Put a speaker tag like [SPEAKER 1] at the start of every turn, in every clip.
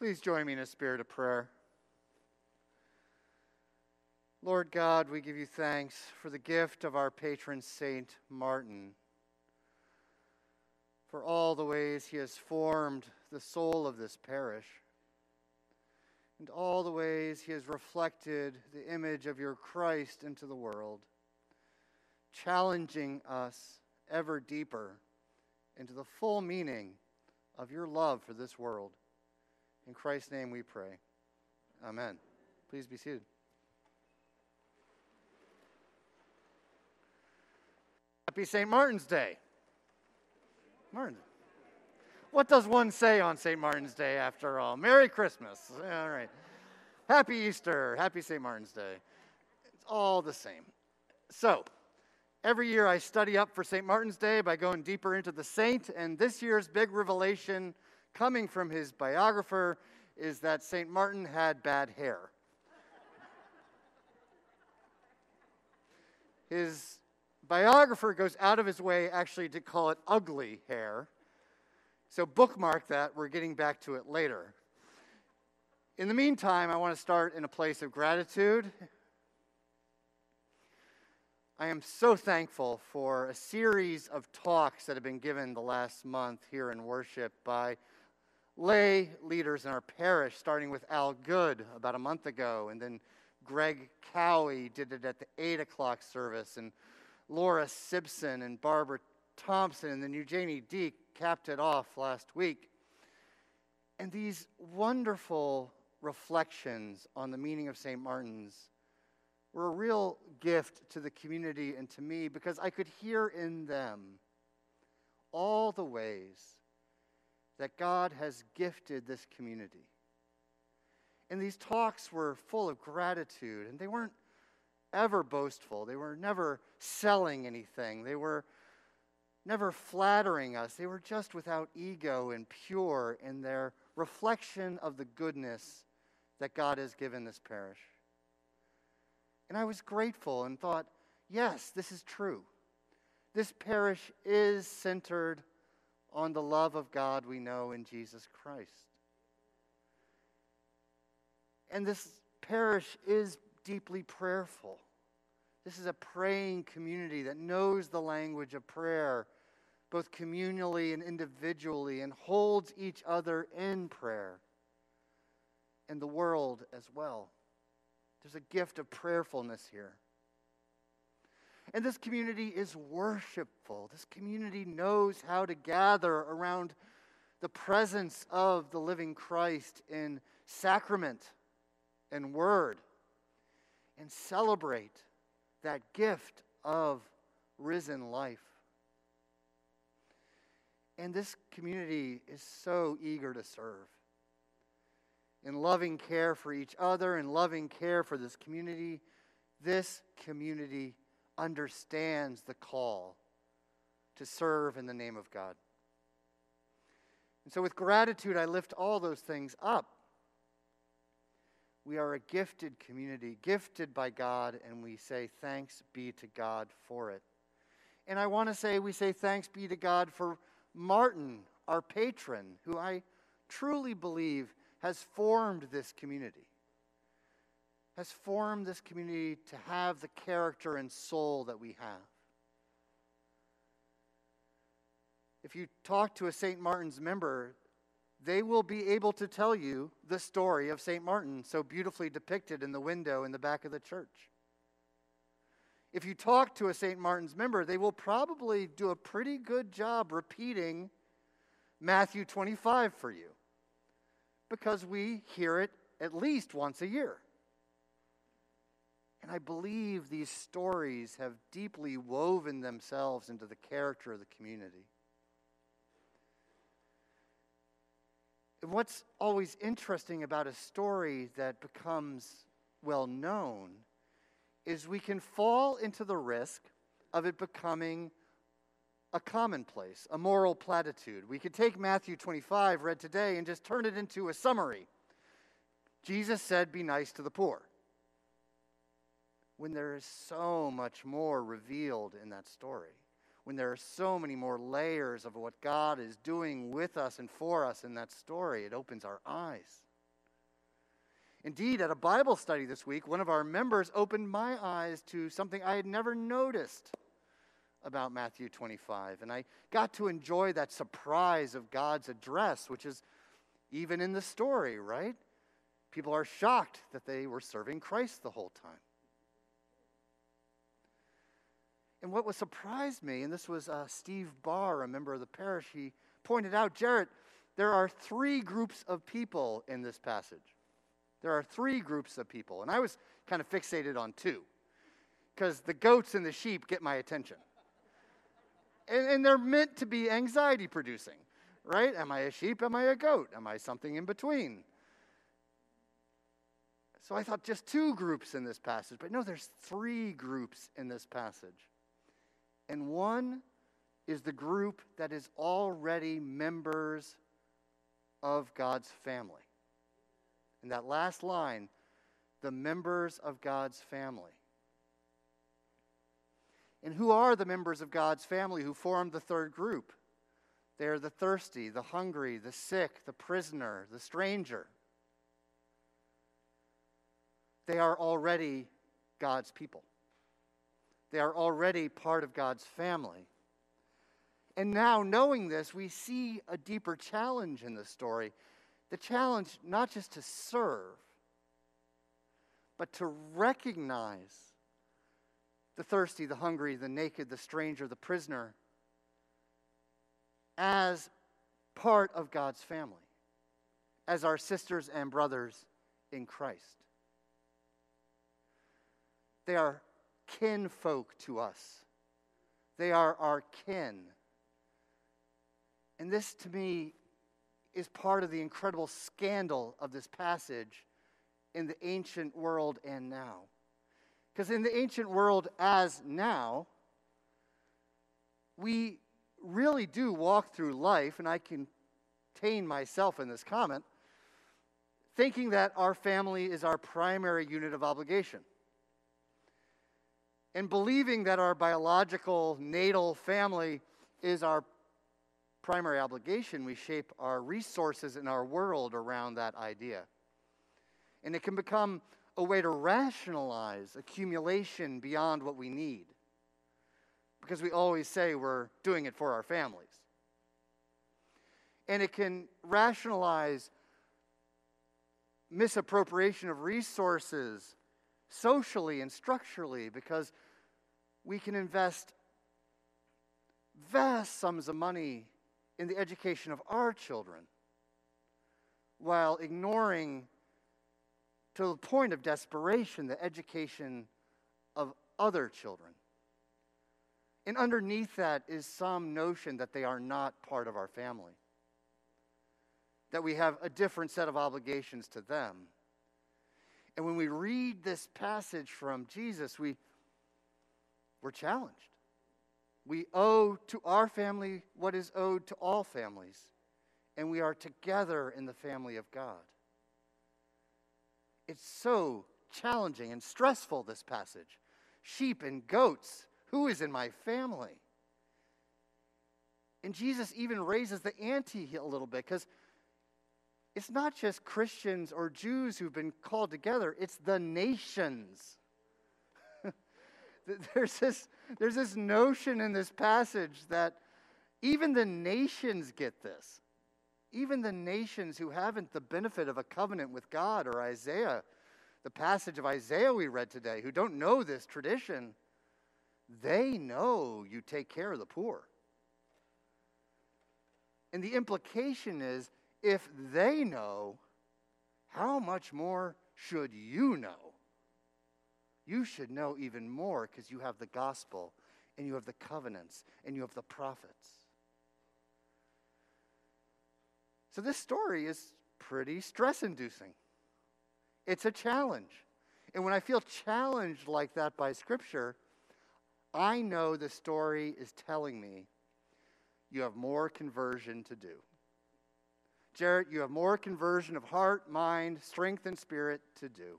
[SPEAKER 1] Please join me in a spirit of prayer. Lord God, we give you thanks for the gift of our patron Saint Martin, for all the ways he has formed the soul of this parish, and all the ways he has reflected the image of your Christ into the world, challenging us ever deeper into the full meaning of your love for this world. In Christ's name we pray. Amen. Please be seated. Happy St. Martin's Day. Martin. What does one say on St. Martin's Day after all? Merry Christmas. All right. Happy Easter. Happy St. Martin's Day. It's all the same. So, every year I study up for St. Martin's Day by going deeper into the saint, and this year's big revelation coming from his biographer is that St. Martin had bad hair. His biographer goes out of his way actually to call it ugly hair. So bookmark that. We're getting back to it later. In the meantime, I want to start in a place of gratitude. I am so thankful for a series of talks that have been given the last month here in worship by lay leaders in our parish, starting with Al Good about a month ago, and then Greg Cowie did it at the 8 o'clock service, and Laura Simpson and Barbara Thompson, and then Eugenie Deek capped it off last week. And these wonderful reflections on the meaning of St. Martin's were a real gift to the community and to me because I could hear in them all the ways that God has gifted this community. And these talks were full of gratitude, and they weren't ever boastful. They were never selling anything. They were never flattering us. They were just without ego and pure in their reflection of the goodness that God has given this parish. And I was grateful and thought, yes, this is true. This parish is centered on the love of God we know in Jesus Christ. And this parish is deeply prayerful. This is a praying community that knows the language of prayer, both communally and individually, and holds each other in prayer and the world as well. There's a gift of prayerfulness here. And this community is worshipful. This community knows how to gather around the presence of the living Christ in sacrament and word and celebrate that gift of risen life. And this community is so eager to serve. In loving care for each other and loving care for this community, this community understands the call to serve in the name of God. And so, with gratitude, I lift all those things up. We are a gifted community, gifted by God, and we say thanks be to God for it. And I want to say, we say thanks be to God for Martin, our patron, who I truly believe has formed this community, has formed this community to have the character and soul that we have. If you talk to a St. Martin's member, they will be able to tell you the story of St. Martin, so beautifully depicted in the window in the back of the church. If you talk to a St. Martin's member, they will probably do a pretty good job repeating Matthew 25 for you because we hear it at least once a year. And I believe these stories have deeply woven themselves into the character of the community. And what's always interesting about a story that becomes well known is we can fall into the risk of it becoming a commonplace, a moral platitude. We could take Matthew 25, read today, and just turn it into a summary. Jesus said, Be nice to the poor. When there is so much more revealed in that story when there are so many more layers of what God is doing with us and for us in that story, it opens our eyes. Indeed, at a Bible study this week, one of our members opened my eyes to something I had never noticed about Matthew 25. And I got to enjoy that surprise of God's address, which is even in the story, right? People are shocked that they were serving Christ the whole time. And what was surprised me, and this was uh, Steve Barr, a member of the parish, he pointed out, Jarrett, there are three groups of people in this passage. There are three groups of people. And I was kind of fixated on two because the goats and the sheep get my attention. And, and they're meant to be anxiety producing, right? Am I a sheep? Am I a goat? Am I something in between? So I thought just two groups in this passage, but no, there's three groups in this passage. And one is the group that is already members of God's family. In that last line, the members of God's family. And who are the members of God's family who form the third group? They are the thirsty, the hungry, the sick, the prisoner, the stranger. They are already God's people. They are already part of God's family. And now, knowing this, we see a deeper challenge in the story. The challenge not just to serve, but to recognize the thirsty, the hungry, the naked, the stranger, the prisoner as part of God's family, as our sisters and brothers in Christ. They are kinfolk to us, they are our kin. And this, to me, is part of the incredible scandal of this passage in the ancient world and now. Because in the ancient world, as now, we really do walk through life, and I contain myself in this comment, thinking that our family is our primary unit of obligation and believing that our biological natal family is our primary obligation, we shape our resources in our world around that idea. And it can become a way to rationalize accumulation beyond what we need because we always say we're doing it for our families. And it can rationalize misappropriation of resources socially and structurally because we can invest vast sums of money in the education of our children while ignoring to the point of desperation the education of other children. And underneath that is some notion that they are not part of our family, that we have a different set of obligations to them. And when we read this passage from Jesus, we, we're challenged. We owe to our family what is owed to all families, and we are together in the family of God. It's so challenging and stressful, this passage. Sheep and goats, who is in my family? And Jesus even raises the ante a little bit because it's not just Christians or Jews who've been called together, it's the nations. there's, this, there's this notion in this passage that even the nations get this. Even the nations who haven't the benefit of a covenant with God or Isaiah, the passage of Isaiah we read today, who don't know this tradition, they know you take care of the poor. And the implication is if they know, how much more should you know? You should know even more because you have the gospel and you have the covenants and you have the prophets. So, this story is pretty stress inducing. It's a challenge. And when I feel challenged like that by Scripture, I know the story is telling me you have more conversion to do. Jarrett, you have more conversion of heart, mind, strength, and spirit to do.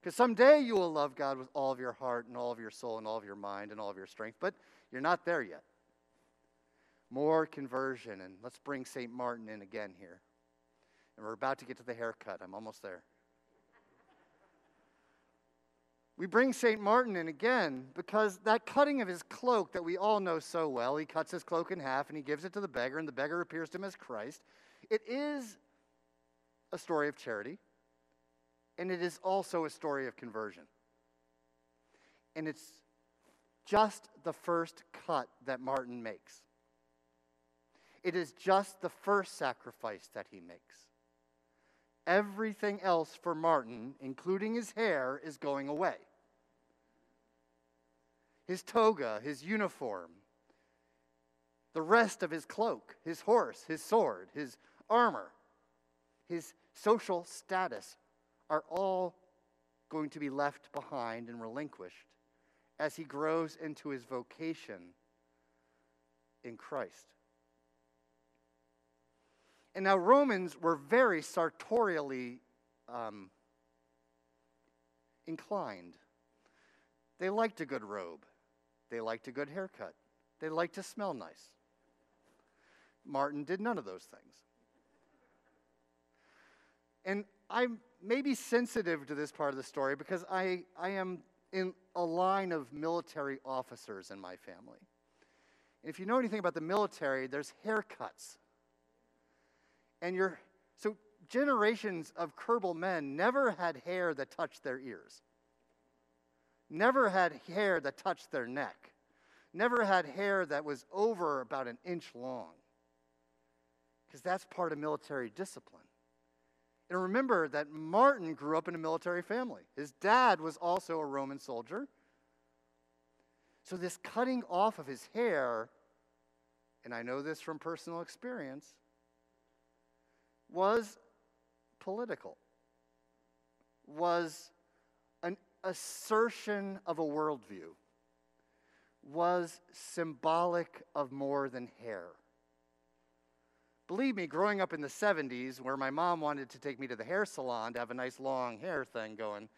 [SPEAKER 1] Because someday you will love God with all of your heart and all of your soul and all of your mind and all of your strength, but you're not there yet. More conversion. And let's bring St. Martin in again here. And we're about to get to the haircut. I'm almost there. We bring St. Martin in again because that cutting of his cloak that we all know so well, he cuts his cloak in half and he gives it to the beggar, and the beggar appears to him as Christ. It is a story of charity, and it is also a story of conversion. And it's just the first cut that Martin makes. It is just the first sacrifice that he makes. Everything else for Martin, including his hair, is going away. His toga, his uniform, the rest of his cloak, his horse, his sword, his armor, his social status are all going to be left behind and relinquished as he grows into his vocation in Christ. And now, Romans were very sartorially um, inclined. They liked a good robe, they liked a good haircut, they liked to smell nice. Martin did none of those things. And I'm maybe sensitive to this part of the story because I, I am in a line of military officers in my family. And if you know anything about the military, there's haircuts and you're, so generations of Kerbel men never had hair that touched their ears, never had hair that touched their neck, never had hair that was over about an inch long, because that's part of military discipline. And remember that Martin grew up in a military family. His dad was also a Roman soldier. So, this cutting off of his hair, and I know this from personal experience, was political, was an assertion of a worldview, was symbolic of more than hair. Believe me, growing up in the 70s, where my mom wanted to take me to the hair salon to have a nice long hair thing going,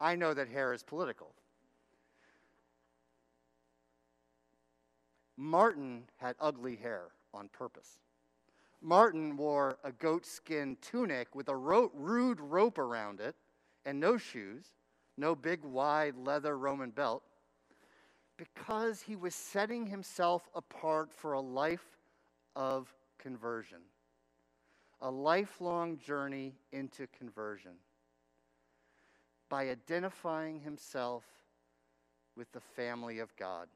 [SPEAKER 1] I know that hair is political. Martin had ugly hair on purpose. Martin wore a goatskin tunic with a ro- rude rope around it and no shoes, no big wide leather Roman belt, because he was setting himself apart for a life of conversion, a lifelong journey into conversion by identifying himself with the family of God,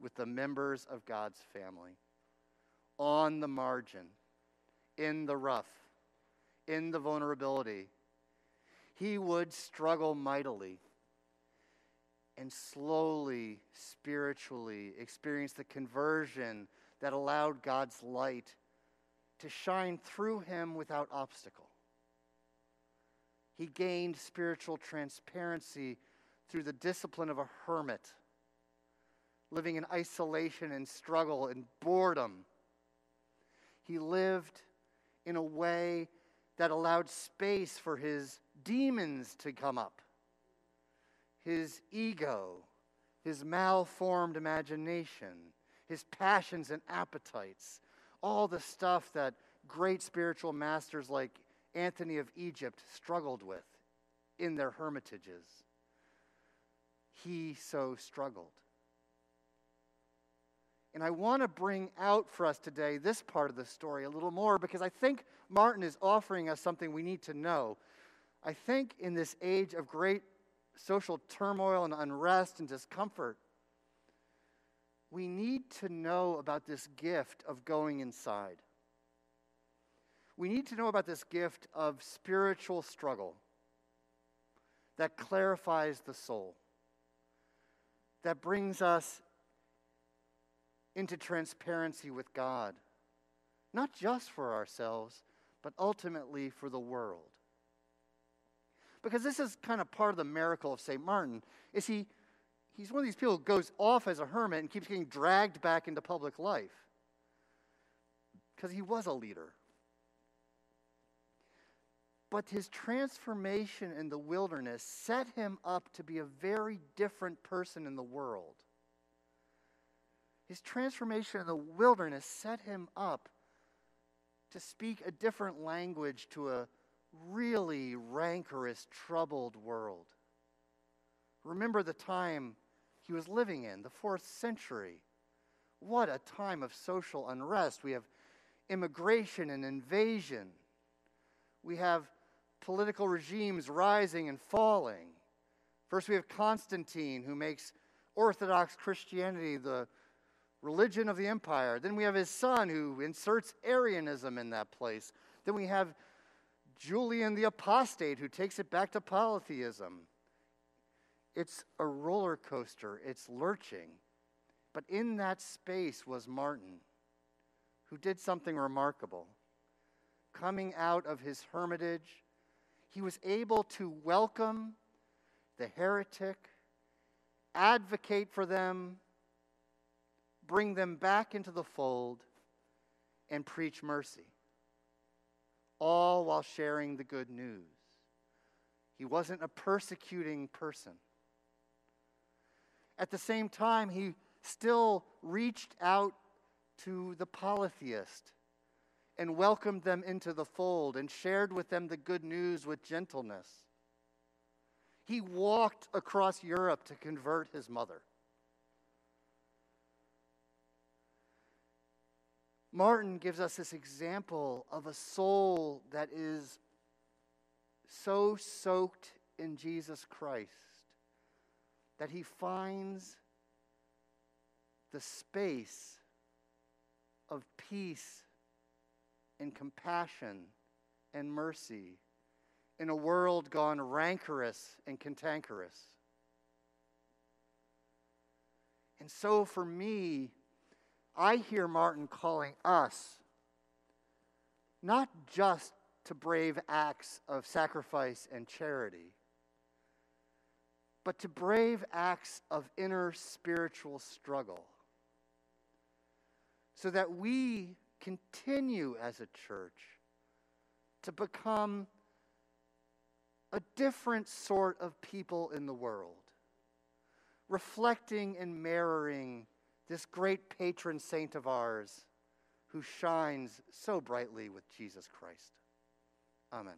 [SPEAKER 1] with the members of God's family on the margin, in the rough, in the vulnerability. He would struggle mightily and slowly, spiritually experience the conversion that allowed God's light to shine through him without obstacle. He gained spiritual transparency through the discipline of a hermit, living in isolation and struggle and boredom he lived in a way that allowed space for his demons to come up, his ego, his malformed imagination, his passions and appetites, all the stuff that great spiritual masters like Anthony of Egypt struggled with in their hermitages. He so struggled. And I want to bring out for us today this part of the story a little more because I think Martin is offering us something we need to know. I think in this age of great social turmoil and unrest and discomfort, we need to know about this gift of going inside. We need to know about this gift of spiritual struggle that clarifies the soul, that brings us into transparency with God, not just for ourselves, but ultimately for the world. Because this is kind of part of the miracle of St. Martin, is he he's one of these people who goes off as a hermit and keeps getting dragged back into public life. Because he was a leader. But his transformation in the wilderness set him up to be a very different person in the world. His transformation in the wilderness set him up to speak a different language to a really rancorous, troubled world. Remember the time he was living in, the fourth century. What a time of social unrest. We have immigration and invasion. We have political regimes rising and falling. First, we have Constantine, who makes Orthodox Christianity the religion of the empire. Then we have his son, who inserts Arianism in that place. Then we have Julian the Apostate, who takes it back to polytheism. It's a roller coaster, it's lurching. But in that space was Martin, who did something remarkable. Coming out of his hermitage, he was able to welcome the heretic, advocate for them, bring them back into the fold, and preach mercy, all while sharing the good news. He wasn't a persecuting person. At the same time, he still reached out to the polytheist and welcomed them into the fold and shared with them the good news with gentleness. He walked across Europe to convert his mother. Martin gives us this example of a soul that is so soaked in Jesus Christ that he finds the space of peace and compassion and mercy in a world gone rancorous and cantankerous. And so for me, I hear Martin calling us not just to brave acts of sacrifice and charity, but to brave acts of inner spiritual struggle so that we continue as a church to become a different sort of people in the world, reflecting and mirroring this great patron saint of ours who shines so brightly with Jesus Christ. Amen.